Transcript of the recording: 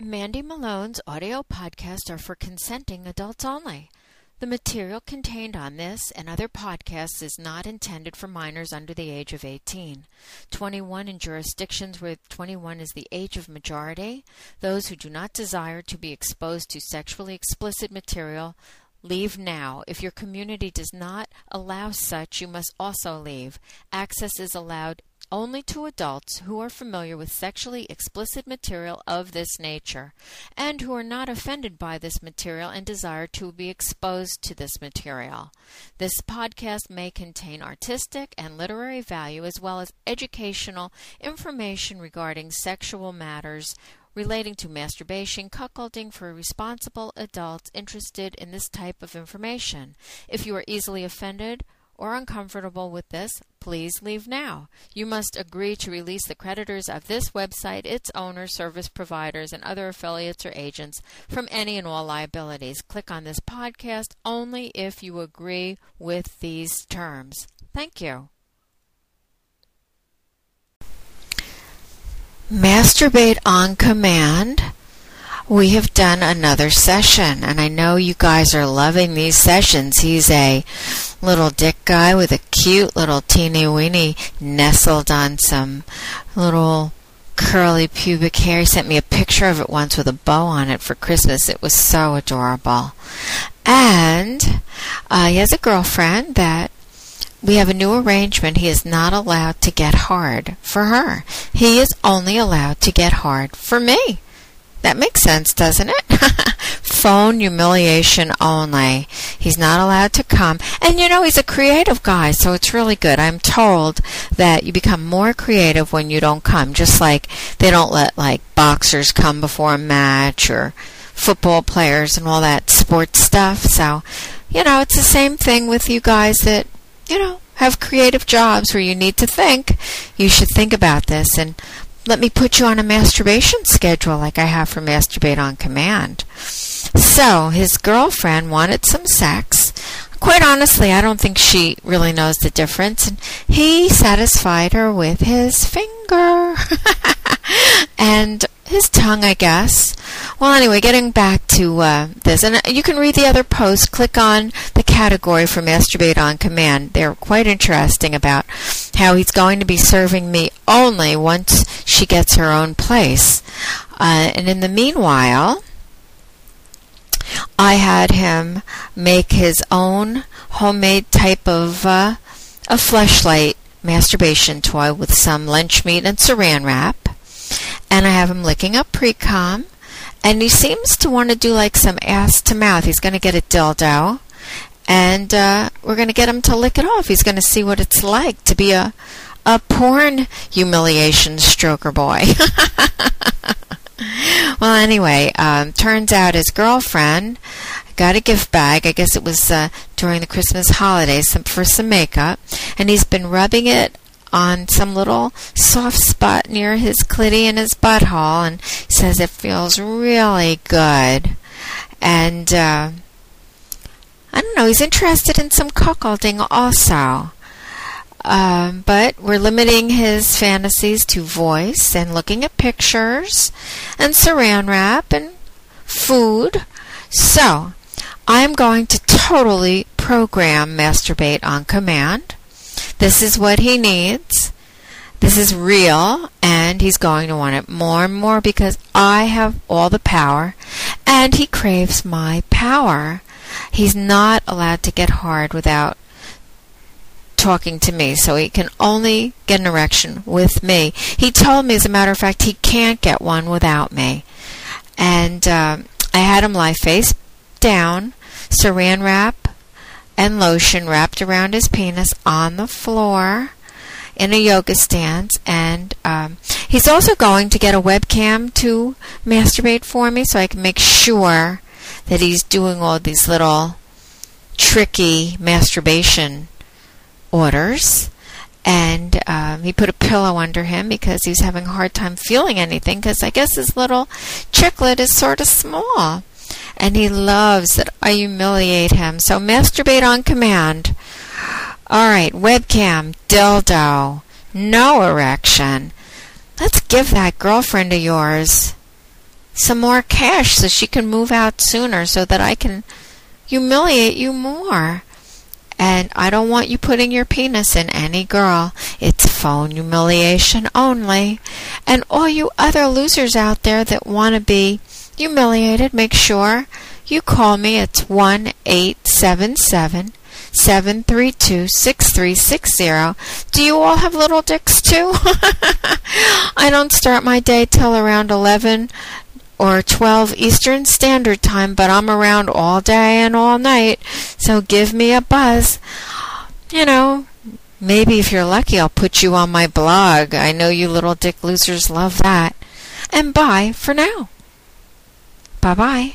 Mandy Malone's audio podcasts are for consenting adults only. The material contained on this and other podcasts is not intended for minors under the age of 18. 21 in jurisdictions where 21 is the age of majority. Those who do not desire to be exposed to sexually explicit material Leave now. If your community does not allow such, you must also leave. Access is allowed only to adults who are familiar with sexually explicit material of this nature and who are not offended by this material and desire to be exposed to this material. This podcast may contain artistic and literary value as well as educational information regarding sexual matters relating to masturbation, cuckolding for responsible adults interested in this type of information. If you are easily offended, or uncomfortable with this, please leave now. You must agree to release the creditors of this website, its owners, service providers, and other affiliates or agents from any and all liabilities. Click on this podcast only if you agree with these terms. Thank you. Masturbate on command we have done another session, and I know you guys are loving these sessions. He's a little dick guy with a cute little teeny weeny nestled on some little curly pubic hair. He sent me a picture of it once with a bow on it for Christmas. It was so adorable. And uh, he has a girlfriend that we have a new arrangement. He is not allowed to get hard for her. He is only allowed to get hard for me. That makes sense, doesn't it? Phone humiliation only. He's not allowed to come. And you know, he's a creative guy, so it's really good. I'm told that you become more creative when you don't come, just like they don't let like boxers come before a match or football players and all that sports stuff. So, you know, it's the same thing with you guys that, you know, have creative jobs where you need to think. You should think about this and let me put you on a masturbation schedule like I have for Masturbate on Command. So, his girlfriend wanted some sex. Quite honestly, I don't think she really knows the difference. And he satisfied her with his finger. and his tongue, I guess. Well, anyway, getting back to uh, this, and uh, you can read the other post. Click on category for Masturbate on Command. They're quite interesting about how he's going to be serving me only once she gets her own place. Uh, and in the meanwhile, I had him make his own homemade type of uh, a fleshlight masturbation toy with some lunch meat and saran wrap and I have him licking up pre-com, and he seems to want to do like some ass to mouth. He's going to get a dildo, and uh, we're going to get him to lick it off. He's going to see what it's like to be a a porn humiliation stroker boy. well, anyway, um, turns out his girlfriend got a gift bag. I guess it was uh, during the Christmas holidays some, for some makeup, and he's been rubbing it on some little soft spot near his clitty and his butthole and says it feels really good. And uh, I don't know, he's interested in some cuckolding also. Um, but we're limiting his fantasies to voice and looking at pictures and saran wrap and food. So, I'm going to totally program Masturbate on command. This is what he needs. This is real, and he's going to want it more and more because I have all the power, and he craves my power. He's not allowed to get hard without talking to me, so he can only get an erection with me. He told me, as a matter of fact, he can't get one without me. And um, I had him lie face down, saran wrap and lotion wrapped around his penis on the floor in a yoga stance. And um, he's also going to get a webcam to masturbate for me so I can make sure that he's doing all these little tricky masturbation orders. And um, he put a pillow under him because he's having a hard time feeling anything because I guess his little chicklet is sort of small and he loves that I humiliate him. So masturbate on command. All right, webcam, dildo, no erection. Let's give that girlfriend of yours some more cash so she can move out sooner so that I can humiliate you more. And I don't want you putting your penis in any girl. It's phone humiliation only. And all you other losers out there that want to be humiliated, make sure you call me. It's 1 877 732 6360. Do you all have little dicks too? I don't start my day till around 11 or 12 Eastern Standard Time, but I'm around all day and all night, so give me a buzz. You know, maybe if you're lucky, I'll put you on my blog. I know you little dick losers love that. And bye for now. Bye bye.